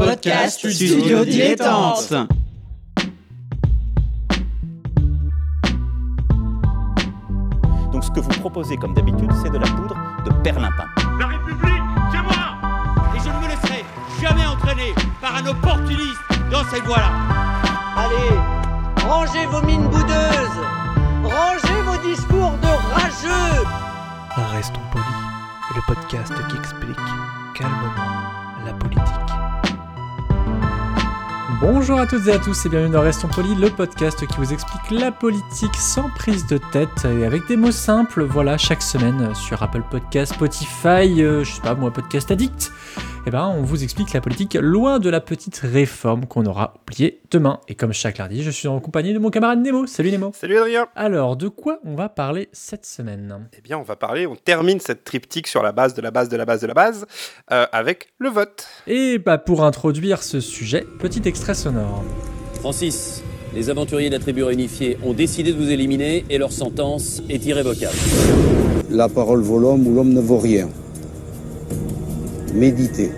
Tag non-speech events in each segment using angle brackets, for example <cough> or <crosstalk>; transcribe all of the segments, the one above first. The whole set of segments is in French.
podcast Studio Dilettante. Donc ce que vous proposez comme d'habitude, c'est de la poudre de perlimpin. La République, c'est moi Et je ne me laisserai jamais entraîner par un opportuniste dans cette voie-là. Allez, rangez vos mines boudeuses Rangez vos discours de rageux Restons polis, le podcast qui explique calmement la politique. Bonjour à toutes et à tous et bienvenue dans Restons Polis, le podcast qui vous explique la politique sans prise de tête et avec des mots simples, voilà, chaque semaine sur Apple Podcast, Spotify, euh, je sais pas moi, Podcast Addict, eh ben on vous explique la politique loin de la petite réforme qu'on aura oubliée demain. Et comme chaque lundi, je suis en compagnie de mon camarade Nemo. Salut Nemo. Salut Adrien Alors, de quoi on va parler cette semaine? Eh bien, on va parler, on termine cette triptyque sur la base de la base de la base de la base euh, avec le vote. Et bah pour introduire ce sujet, petit extrait sonore. Francis, les aventuriers de la tribu réunifiée ont décidé de vous éliminer et leur sentence est irrévocable. La parole vaut l'homme ou l'homme ne vaut rien. Méditez.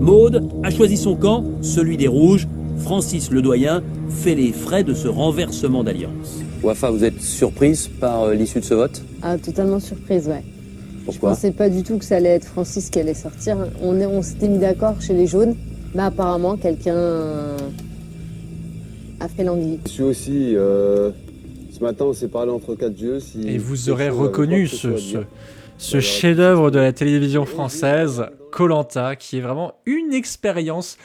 Maude a choisi son camp, celui des rouges. Francis le doyen fait les frais de ce renversement d'alliance. Wafa, vous êtes surprise par euh, l'issue de ce vote? Ah, totalement surprise, ouais. Je Pourquoi? pensais pas du tout que ça allait être Francis qui allait sortir. On, est- on s'était mis d'accord chez les jaunes. Bah, apparemment, quelqu'un a fait l'anguille. Je suis aussi. euh, ce matin, on s'est parlé entre quatre yeux. Si Et vous aurez reconnu ce. Ce chef-d'œuvre de la télévision française, Colanta, qui est vraiment une expérience.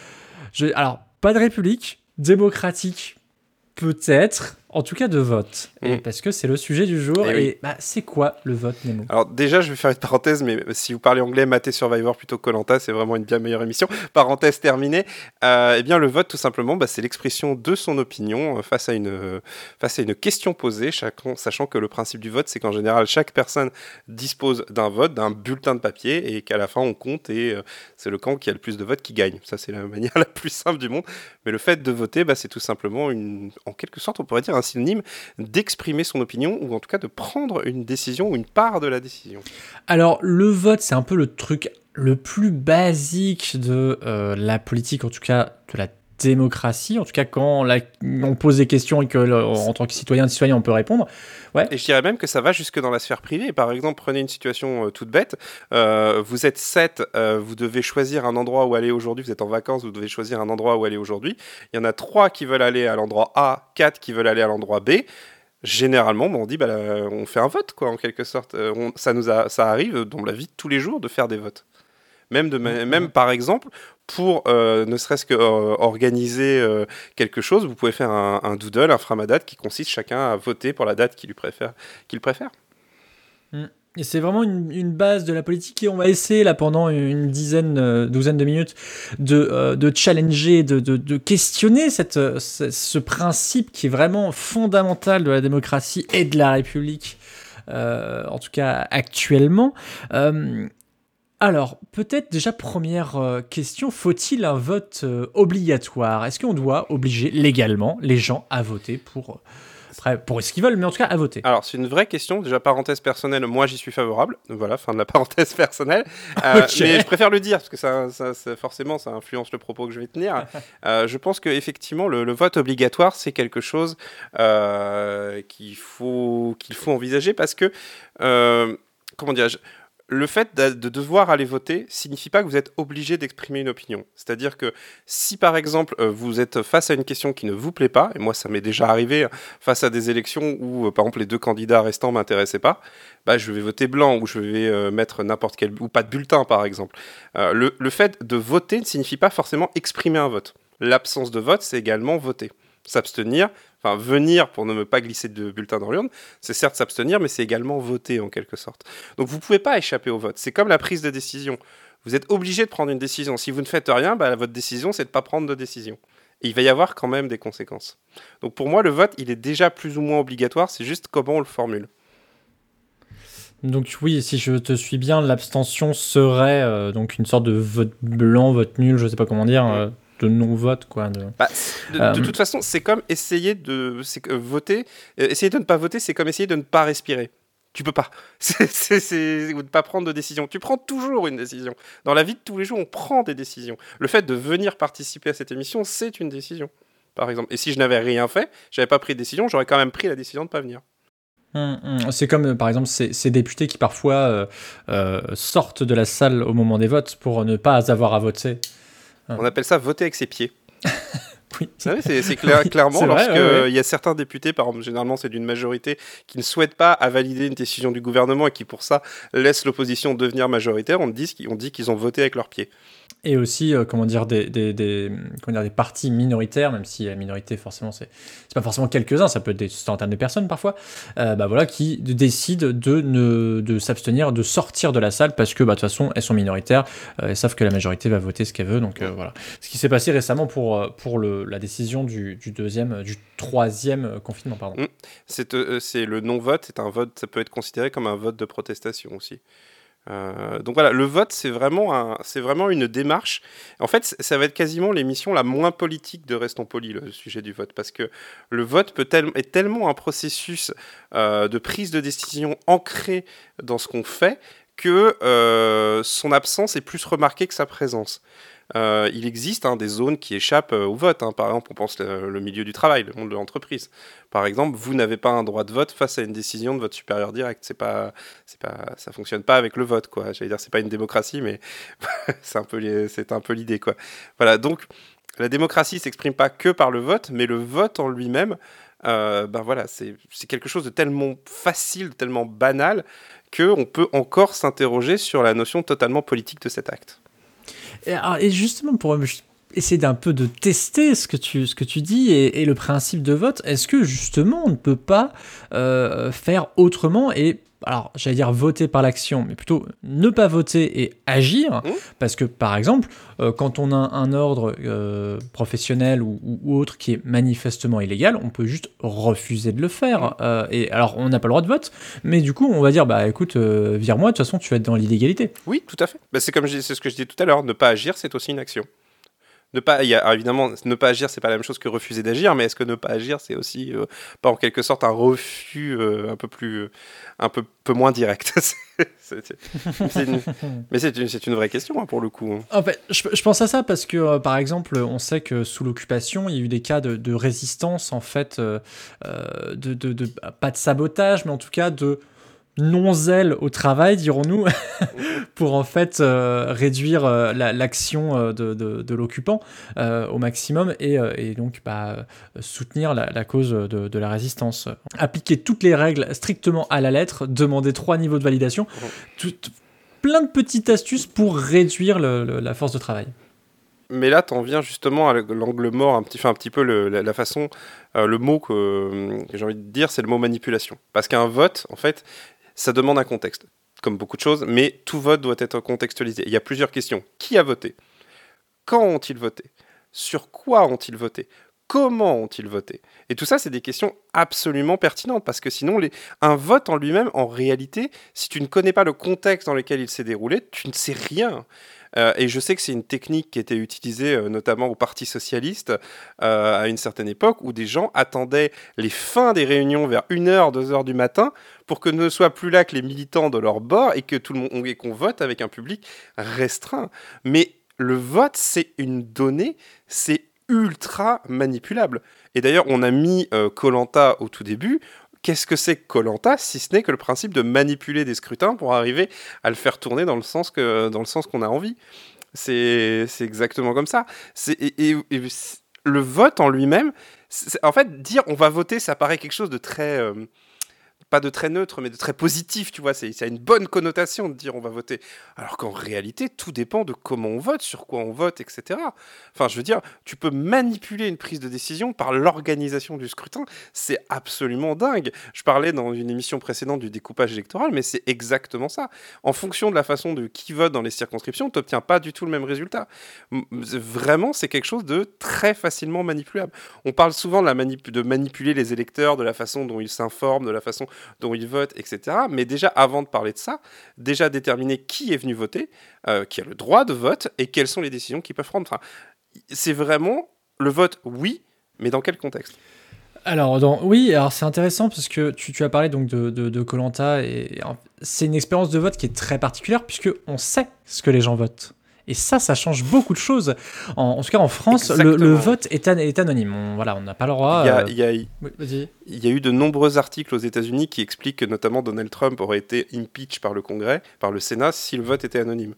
Je, alors, pas de république, démocratique, peut-être, en tout cas de vote. Mm. parce que c'est le sujet du jour. Eh Et, oui. bah, c'est quoi le vote, Nemo? Alors déjà, je vais faire une parenthèse, mais si vous parlez anglais, Maté Survivor plutôt que Colanta, c'est vraiment une bien meilleure émission. Parenthèse terminée. Euh, eh bien, le vote, tout simplement, bah, c'est l'expression de son opinion euh, face à une euh, face à une question posée, chacun- sachant que le principe du vote, c'est qu'en général, chaque personne dispose d'un vote, d'un bulletin de papier, et qu'à la fin, on compte et euh, c'est le camp qui a le plus de votes qui gagne. Ça, c'est la <laughs> manière la plus simple du monde. Mais le fait de voter, bah, c'est tout simplement une, en quelque sorte, on pourrait dire synonyme d'exprimer son opinion ou en tout cas de prendre une décision ou une part de la décision. Alors, le vote, c'est un peu le truc le plus basique de euh, la politique, en tout cas de la démocratie. En tout cas, quand on pose des questions et que, en tant que citoyen, citoyen, on peut répondre. Et je dirais même que ça va jusque dans la sphère privée. Par exemple, prenez une situation euh, toute bête. Euh, vous êtes sept, euh, vous devez choisir un endroit où aller aujourd'hui. Vous êtes en vacances, vous devez choisir un endroit où aller aujourd'hui. Il y en a trois qui veulent aller à l'endroit A, quatre qui veulent aller à l'endroit B. Généralement, bon, on dit, bah, on fait un vote, quoi, en quelque sorte. Ça, nous a, ça arrive dans la vie de tous les jours de faire des votes. Même, de, ma- même par exemple, pour euh, ne serait-ce que euh, organiser euh, quelque chose, vous pouvez faire un, un doodle, un framadat qui consiste chacun à voter pour la date qu'il préfère. Qu'il préfère. Et c'est vraiment une, une base de la politique et on va essayer là pendant une dizaine, euh, douzaine de minutes de, euh, de challenger, de, de, de questionner cette, ce, ce principe qui est vraiment fondamental de la démocratie et de la République, euh, en tout cas actuellement. Euh, alors, peut-être déjà première euh, question, faut-il un vote euh, obligatoire? Est-ce qu'on doit obliger légalement les gens à voter pour, après, pour ce qu'ils veulent, mais en tout cas à voter? Alors, c'est une vraie question. Déjà, parenthèse personnelle, moi j'y suis favorable. Voilà, fin de la <laughs> parenthèse personnelle. Euh. <laughs> Mais je préfère le dire, parce que ça, ça- ça- forcément, ça influence le propos que je vais tenir. <laughs> Euh, je pense qu'effectivement, le, le vote obligatoire, c'est quelque chose euh, qu'il faut, qu'il faut envisager, parce que, euh, comment dirais-je, le fait de, de devoir aller voter signifie pas que vous êtes obligé d'exprimer une opinion. C'est-à-dire que si par exemple euh, vous êtes face à une question qui ne vous plaît pas, et moi ça m'est déjà arrivé hein, face à des élections où euh, par exemple les deux candidats restants m'intéressaient pas, bah, je vais voter blanc ou je vais euh, mettre n'importe quel ou pas de bulletin par exemple. Le, le fait de voter ne signifie pas forcément exprimer un vote. L'absence de vote, c'est également voter. S'abstenir, enfin venir pour ne me pas glisser de bulletin dans l'urne, c'est certes s'abstenir, mais c'est également voter en quelque sorte. Donc vous pouvez pas échapper au vote. C'est comme la prise de décision. Vous êtes obligé de prendre une décision. Si vous ne faites rien, bah, votre décision, c'est de pas prendre de décision. Et il va y avoir quand même des conséquences. Donc pour moi, le vote, il est déjà plus ou moins obligatoire, c'est juste comment on le formule. Donc oui, si je te suis bien, l'abstention serait euh, donc une sorte de vote blanc, vote nul, je sais pas comment dire, euh, de non-vote quoi. De... Bah, de, Euh, de toute façon, c'est comme essayer de voter. euh, essayer de ne pas voter, c'est comme essayer de ne pas respirer. Tu peux pas. <laughs> C'est ou de pas prendre de décision. Tu prends toujours une décision. Dans la vie de tous les jours, on prend des décisions. Le fait de venir participer à cette émission, c'est une décision, par exemple. Et si je n'avais rien fait, j'avais pas pris de décision, j'aurais quand même pris la décision de pas venir. Hum, hum. C'est comme, euh, par exemple, ces, ces députés qui parfois euh, euh, sortent de la salle au moment des votes pour ne pas avoir à voter. On appelle ça voter avec ses pieds. <laughs> Oui. C'est clair- <laughs> Oui, clairement c'est ouais, ouais. il y a certains députés, par exemple, généralement c'est d'une majorité, qui ne souhaitent pas à valider une décision du gouvernement et qui pour ça laissent l'opposition devenir majoritaire, on dit on dit qu'ils ont voté avec leurs pieds. Et aussi, euh, comment dire, des, des, des, comment dire, des partis minoritaires, même si la minorité, forcément, c'est pas forcément quelques-uns, ça peut être des centaines de personnes parfois, euh, bah voilà, qui décident de, ne, de s'abstenir, de sortir de la salle parce que, bah, de toute façon, elles sont minoritaires, euh, elles savent que la majorité va voter ce qu'elle veut, donc euh, voilà. Ce qui s'est passé récemment pour, euh, pour le, la décision du, deuxième, du troisième confinement, pardon. Mm. Euh, c'est le non-vote, c'est un vote, ça peut être considéré comme un vote de protestation aussi. Euh, donc voilà, le vote, c'est vraiment, une démarche. En fait, ça va être quasiment l'émission la moins politique de Restons Polis, le sujet du vote, parce que le vote peut tel- est tellement un processus euh, de prise de décision ancré dans ce qu'on fait que son absence est plus remarquée que sa présence. Euh, il existe hein, des zones qui échappent euh, au vote. hein. Par exemple, on pense le, milieu du travail, le monde de l'entreprise. Par exemple, vous n'avez pas un droit de vote face à une décision de votre supérieur direct. C'est pas, c'est pas, ça fonctionne pas avec le vote, quoi. J'allais dire, c'est pas une démocratie, mais <laughs> c'est un peu, c'est un peu l'idée, quoi. Voilà. Donc, la démocratie s'exprime pas que par le vote, mais le vote en lui-même, euh, ben voilà, c'est quelque chose de tellement facile, de tellement banal, que on peut encore s'interroger sur la notion totalement politique de cet acte. Et, alors, et justement, pour essayer d'un peu de tester ce que tu, ce que tu dis et, et le principe de vote, est-ce que justement on ne peut pas euh, faire autrement et alors j'allais dire voter par l'action, mais plutôt ne pas voter et agir, Mmh. parce que par exemple, euh, quand on a un ordre euh, professionnel ou, autre qui est manifestement illégal, on peut juste refuser de le faire. Euh, et alors on n'a pas le droit de vote, mais du coup on va dire bah écoute, vire-moi, de toute façon tu vas être dans l'illégalité. Oui, tout à fait. Bah, c'est comme c'est ce que je disais tout à l'heure. Ne pas agir, c'est aussi une action. Ne pas, il y a, évidemment, ne pas agir, c'est pas la même chose que refuser d'agir, mais est-ce que ne pas agir, c'est aussi euh, pas en quelque sorte un refus euh, un peu plus, euh, un peu, peu moins direct <laughs> C'est- une- <laughs> Mais c'est une, c'est une vraie question hein, pour le coup. hein. En fait, je, je pense à ça parce que, par exemple, on sait que sous l'occupation, il y a eu des cas de, de résistance, en fait, de, de- de- pas de sabotage, mais en tout cas de non-zèle au travail, dirons-nous, <laughs> pour en fait euh, réduire euh, la- l'action euh, de, de- de l'occupant euh, au maximum et, et donc bah, soutenir la, la cause de, de la résistance. Appliquer toutes les règles strictement à la lettre, demander trois niveaux de validation, tout- plein de petites astuces pour réduire le- le- la force de travail. Mais là, t'en viens justement à l'angle mort, un petit, enfin, un petit peu le- la, la façon, le mot que, que j'ai envie de dire, c'est le mot manipulation. Parce qu'un vote, en fait, ça demande un contexte, comme beaucoup de choses, mais tout vote doit être contextualisé. Il y a plusieurs questions. Qui a voté? Quand ont-ils voté? Sur quoi ont-ils voté? Comment ont-ils voté? Et tout ça, c'est des questions absolument pertinentes, parce que sinon, un vote en lui-même, en réalité, si tu ne connais pas le contexte dans lequel il s'est déroulé, tu ne sais rien. Euh, et je sais que c'est une technique qui était utilisée euh, notamment au Parti socialiste euh, à une certaine époque où des gens attendaient les fins des réunions vers 1h, 2h du matin pour que ne soient plus là que les militants de leur bord et que tout le monde qu'on vote avec un public restreint. Mais le vote, c'est une donnée, c'est ultra manipulable. Et d'ailleurs, on a mis Colanta au tout début. Qu'est-ce que c'est Colanta si ce n'est que le principe de manipuler des scrutins pour arriver à le faire tourner dans le sens que dans le sens qu'on a envie C'est exactement comme ça. Et, et- et le vote en lui-même, en fait, dire on va voter, ça paraît quelque chose de très euh, pas de très neutre, mais de très positif, tu vois. C'est, ça a une bonne connotation de dire on va voter. Alors qu'en réalité, tout dépend de comment on vote, sur quoi on vote, etc. Enfin, je veux dire, tu peux manipuler une prise de décision par l'organisation du scrutin. C'est absolument dingue. Je parlais dans une émission précédente du découpage électoral, mais c'est exactement ça. En fonction de la façon de qui vote dans les circonscriptions, tu n'obtiens pas du tout le même résultat. Vraiment, c'est quelque chose de très facilement manipulable. On parle souvent de manipuler les électeurs, de la façon dont ils s'informent, de la façon dont ils votent, etc. Mais déjà, avant de parler de ça, déjà déterminer qui est venu voter, euh, qui a le droit de vote et quelles sont les décisions qu'ils peuvent prendre. C'est vraiment le vote, oui, mais dans quel contexte? Alors, oui, alors c'est intéressant parce que tu, as parlé donc de Colanta de, et c'est une expérience de vote qui est très particulière puisque on sait ce que les gens votent. Et ça, ça change beaucoup de choses. En, tout cas, en France, le, vote est, est anonyme. On, voilà, on n'a pas le droit. Il y a, il y a eu de nombreux articles aux États-Unis qui expliquent que notamment Donald Trump aurait été impeach par le Congrès, par le Sénat, si le vote était anonyme.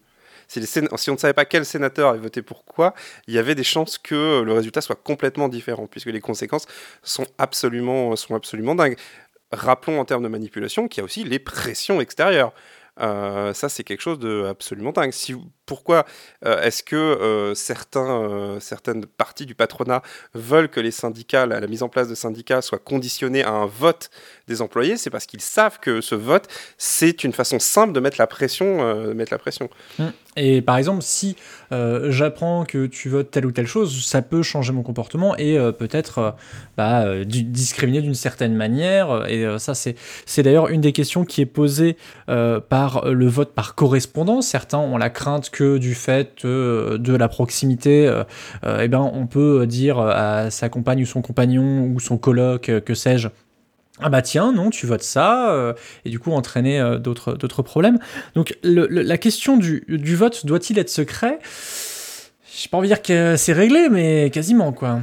Si, si, on ne savait pas quel sénateur avait voté pour quoi, il y avait des chances que le résultat soit complètement différent, puisque les conséquences sont absolument, sont absolument dingues. Rappelons en termes de manipulation qu'il y a aussi les pressions extérieures. Euh, ça, c'est quelque chose de absolument dingue. Si, pourquoi euh, est-ce que euh, certains, certaines parties du patronat veulent que les syndicats, la, mise en place de syndicats soit conditionnée à un vote des employés C'est parce qu'ils savent que ce vote, c'est une façon simple de mettre la pression. mettre la pression. Mmh. Et par exemple, si j'apprends que tu votes telle ou telle chose, ça peut changer mon comportement et peut-être bah, discriminer d'une certaine manière. Et ça, c'est d'ailleurs une des questions qui est posée par le vote par correspondance. Certains ont la crainte que du fait euh, de la proximité, euh, euh, eh ben, on peut dire à sa compagne ou son compagnon ou son coloc, que sais-je, ah bah tiens, non, tu votes ça, et du coup entraîner d'autres, d'autres problèmes. Donc la question du, du vote doit-il être secret? J'ai pas envie de dire que c'est réglé, mais quasiment quoi.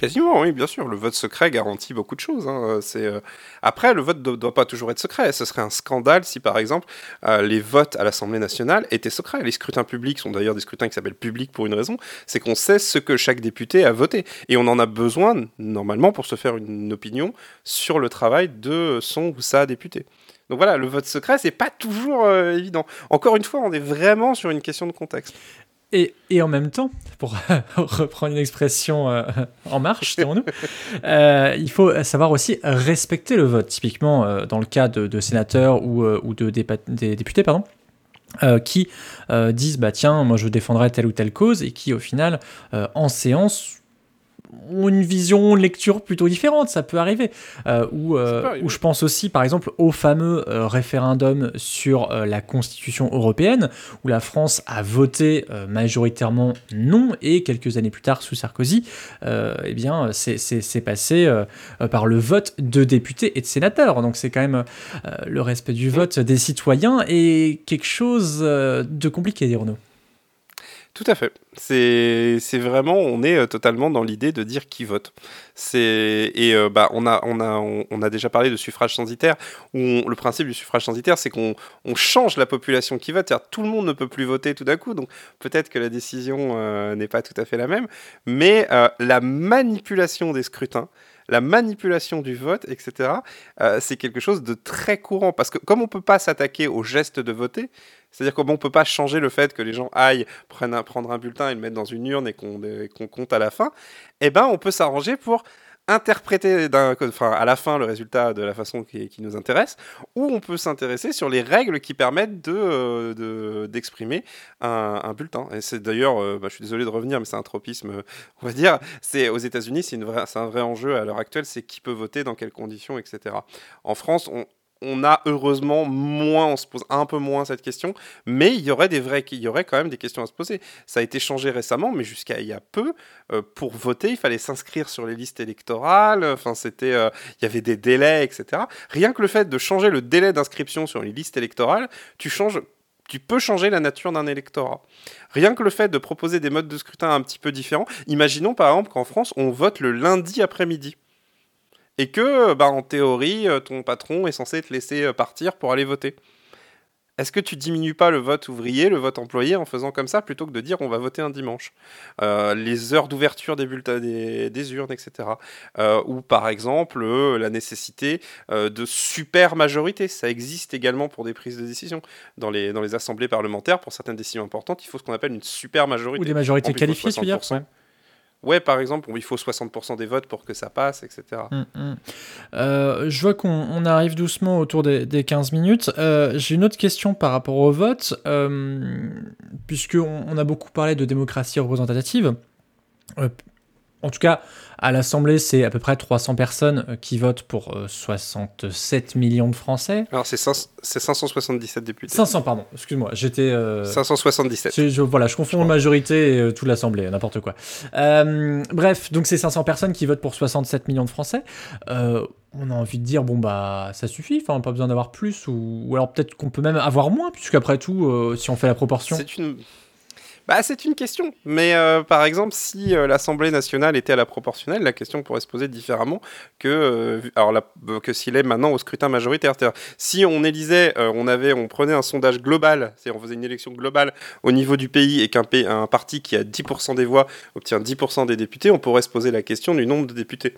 Quasiment, oui, bien sûr. Le vote secret garantit beaucoup de choses. Hein. C'est euh, Après, le vote ne doit pas toujours être secret. Ce serait un scandale si, par exemple, euh, les votes à l'Assemblée nationale étaient secrets. Les scrutins publics sont d'ailleurs des scrutins qui s'appellent publics pour une raison. C'est qu'on sait ce que chaque député a voté. Et on en a besoin, normalement, pour se faire une opinion sur le travail de son ou sa députée. Donc voilà, le vote secret, c'est pas toujours euh, évident. Encore une fois, on est vraiment sur une question de contexte. Et, et, en même temps, pour <laughs> reprendre une expression euh, en marche, nous <laughs> euh, il faut savoir aussi respecter le vote. Typiquement, euh, dans le cas de, sénateurs ou, ou de des, députés, pardon, qui disent bah tiens, moi je défendrai telle ou telle cause, et qui au final, en séance, ont une vision, une lecture plutôt différente, ça peut arriver. Euh, ou euh, je pense aussi, par exemple, au fameux euh, référendum sur la Constitution européenne, où la France a voté majoritairement non, et quelques années plus tard, sous Sarkozy, eh bien, c'est passé par le vote de députés et de sénateurs. Donc c'est quand même le respect du vote des citoyens et quelque chose de compliqué, dirons-nous. Tout à fait. C'est vraiment, on est euh, totalement dans l'idée de dire qui vote. Et euh, bah, on, a, déjà parlé de suffrage censitaire, où le principe du suffrage censitaire, c'est qu'on on change la population qui vote. Tout le monde ne peut plus voter tout d'un coup, donc peut-être que la décision euh, n'est pas tout à fait la même, mais la manipulation des scrutins, la manipulation du vote, etc., c'est quelque chose de très courant. Parce que comme on ne peut pas s'attaquer au geste de voter, c'est-à-dire qu'on ne peut pas changer le fait que les gens aillent prendre un bulletin et le mettre dans une urne et qu'on compte à la fin. Eh ben, on peut s'arranger pour interpréter à la fin le résultat de la façon qui, nous intéresse, ou on peut s'intéresser sur les règles qui permettent de, d'exprimer un, bulletin. Et c'est d'ailleurs, euh, bah, je suis désolé de revenir, mais c'est un tropisme, on va dire. C'est aux États-Unis, c'est un vrai enjeu à l'heure actuelle, c'est qui peut voter, dans quelles conditions, etc. En France, on, on a heureusement moins, on se pose un peu moins cette question, mais il y aurait des vrais, il y aurait quand même des questions à se poser. Ça a été changé récemment, mais jusqu'à il y a peu, euh, pour voter, il fallait s'inscrire sur les listes électorales. Enfin, c'était, euh, il y avait des délais, etc. Rien que le fait de changer le délai d'inscription sur les listes électorales, tu changes tu peux changer la nature d'un électorat. Rien que le fait de proposer des modes de scrutin un petit peu différents. Imaginons par exemple qu'en France, on vote le lundi après-midi et que, bah, en théorie, euh, ton patron est censé te laisser euh, partir pour aller voter. Est-ce que tu diminues pas le vote ouvrier, le vote employé en faisant comme ça plutôt que de dire on va voter un dimanche? Euh, Les heures d'ouverture des bulletins des, urnes, etc. ou par exemple la nécessité de super majorité. Ça existe également pour des prises de décision. Dans les, dans les assemblées parlementaires, pour certaines décisions importantes, il faut ce qu'on appelle une super majorité. Ou des majorités qualifiées, tu veux dire? Ouais, par exemple, il faut 60% des votes pour que ça passe, etc. Hum, hum. Euh, je vois qu'on arrive doucement autour des, 15 minutes. Euh, j'ai une autre question par rapport au vote, euh, puisqu'on on a beaucoup parlé de démocratie représentative. En tout cas, à l'Assemblée, c'est à peu près 300 personnes euh, qui votent pour 67 millions de Français. Alors, c'est 577 députés. 500, pardon, excuse-moi, j'étais... 577. Je, voilà, je confonds la majorité et toute l'Assemblée, n'importe quoi. bref, donc c'est 500 personnes qui votent pour 67 millions de Français on a envie de dire bon bah ça suffit, enfin pas besoin d'avoir plus ou, alors peut-être qu'on peut même avoir moins puisqu'après tout euh, si on fait la proportion. C'est une bah, c'est une question. Mais euh, par exemple, si euh, l'Assemblée nationale était à la proportionnelle, la question pourrait se poser différemment que, alors que s'il est maintenant au scrutin majoritaire. Si on élisait, on, avait, on prenait un sondage global, c'est on faisait une élection globale au niveau du pays et qu'un un parti qui a 10% des voix obtient 10% des députés, on pourrait se poser la question du nombre de députés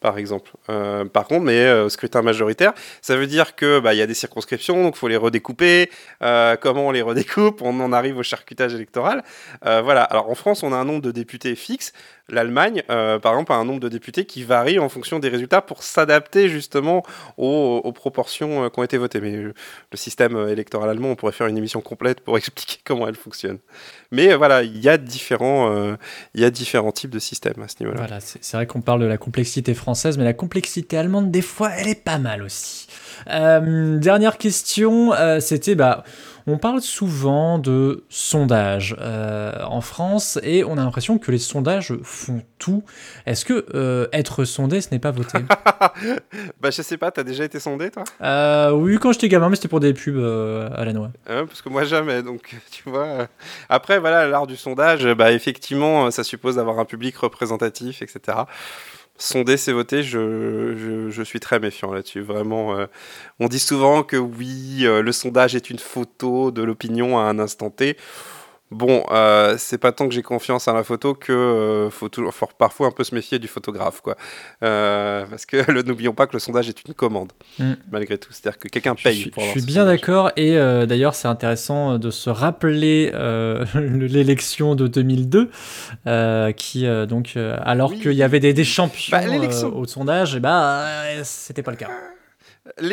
par exemple. Euh, par contre, mais euh, scrutin majoritaire, ça veut dire que bah, y a des circonscriptions, donc faut les redécouper. Euh, comment on les redécoupe? On en arrive au charcutage électoral. voilà. Alors en France, on a un nombre de députés fixe l'Allemagne, euh, par exemple, a un nombre de députés qui varie en fonction des résultats pour s'adapter justement aux, proportions euh, qui ont été votées. Mais le système euh, électoral allemand, on pourrait faire une émission complète pour <laughs> expliquer comment elle fonctionne. Mais voilà, il y, a différents, il y a différents types de systèmes à ce niveau-là. Voilà, c'est vrai qu'on parle de la complexité française, mais la complexité allemande, des fois, elle est pas mal aussi. dernière question, c'était... Bah, on parle souvent de sondages euh, en France et on a l'impression que les sondages font tout. Est-ce que euh, être sondé, ce n'est pas voter? <laughs> Bah je sais pas, t'as déjà été sondé toi? Euh, Oui, quand j'étais gamin, mais c'était pour des pubs à la noix. parce que moi jamais, donc <laughs> tu vois. Après voilà, l'art du sondage, bah effectivement, ça suppose d'avoir un public représentatif, etc sonder, c'est voter. Je, je, suis très méfiant là-dessus. Vraiment, euh, on dit souvent que oui, euh, le sondage est une photo de l'opinion à un instant T. Bon, euh, c'est pas tant que j'ai confiance à la photo que euh, faut, toujours, parfois un peu se méfier du photographe, quoi. Euh, parce que <laughs> n'oublions pas que le sondage est une commande, mm. malgré tout. C'est-à-dire que quelqu'un paye. Je, pour je suis bien d'accord. Et d'ailleurs, c'est intéressant de se rappeler <laughs> l'élection de 2002, qui donc, alors qu'il y avait des, des champions bah, au sondage, et bah, c'était pas le cas.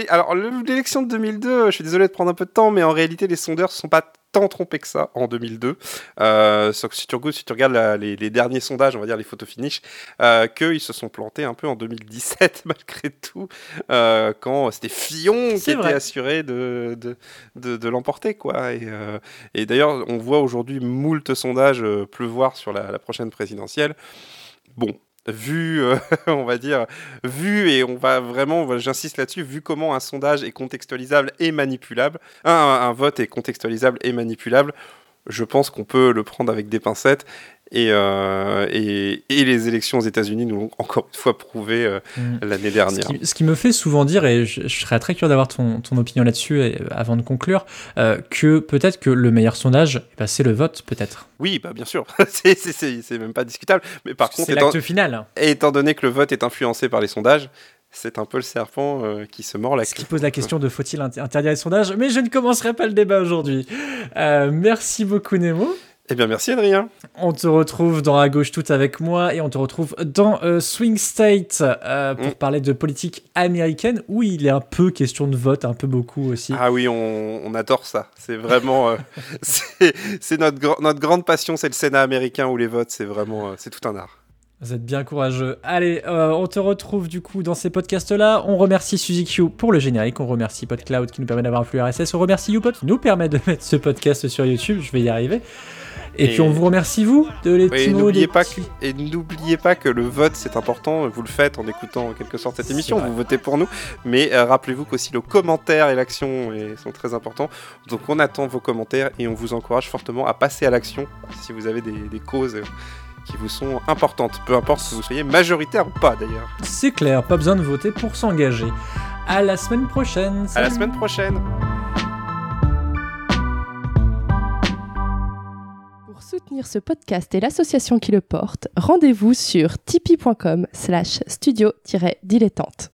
alors, l'élection de 2002, je suis désolé de prendre un peu de temps, mais en réalité, les sondeurs ne sont pas tant trompé que ça en 2002. Euh, si, tu, si tu regardes les, derniers sondages, on va dire les photos finish, euh, qu'ils se sont plantés un peu en 2017 <laughs> malgré tout, euh, quand c'était Fillon qui était assuré de, de, de, l'emporter. quoi. Et, euh, et d'ailleurs, on voit aujourd'hui moult sondages pleuvoir sur la, la prochaine présidentielle. Bon, vu, euh, <laughs> on va dire, vu, et on va vraiment, j'insiste là-dessus, vu comment un sondage est contextualisable et manipulable, un vote est contextualisable et manipulable, je pense qu'on peut le prendre avec des pincettes euh, et, et, les élections aux États-Unis nous l'ont encore une fois prouvé euh, mm. l'année dernière. Ce qui, me fait souvent dire, et je, serais très curieux d'avoir ton, ton, opinion là-dessus euh, avant de conclure, que peut-être que le meilleur sondage, eh ben, c'est le vote, peut-être. Oui, bah, bien sûr, <laughs> c'est même pas discutable. Mais par contre, c'est l'acte final. Et étant donné que le vote est influencé par les sondages, c'est un peu le serpent qui se mord la queue. Ce qui pose la question de faut-il interdire les sondages, mais je ne commencerai pas le débat aujourd'hui. merci beaucoup Nemo. Eh bien, merci Adrien. On te retrouve dans À gauche toute avec moi et on te retrouve dans euh, Swing State euh, pour mm. parler de politique américaine où il est un peu question de vote, un peu beaucoup aussi. Ah oui, on, adore ça. C'est vraiment. Euh, <laughs> <laughs> c'est notre, notre grande passion, c'est le Sénat américain où les votes, c'est vraiment. c'est tout un art. Vous êtes bien courageux. Allez, on te retrouve du coup dans ces podcasts-là. On remercie Suzy Q pour le générique. On remercie PodCloud qui nous permet d'avoir un flux RSS. On remercie YouPod qui nous permet de mettre ce podcast sur YouTube. Je vais y arriver. Et, puis on vous remercie vous de les et n'oubliez pas que, et n'oubliez pas que le vote c'est important. Vous le faites en écoutant en quelque sorte cette émission. Vous votez pour nous, mais euh, rappelez-vous qu'aussi le commentaire et l'action sont très importants. Donc on attend vos commentaires et on vous encourage fortement à passer à l'action si vous avez des, causes qui vous sont importantes, peu importe si vous soyez majoritaire ou pas d'ailleurs. C'est clair, pas besoin de voter pour s'engager. À la semaine prochaine. À la semaine prochaine. Ce podcast et l'association qui le porte, rendez-vous sur tipeee.com slash studio-dilettante.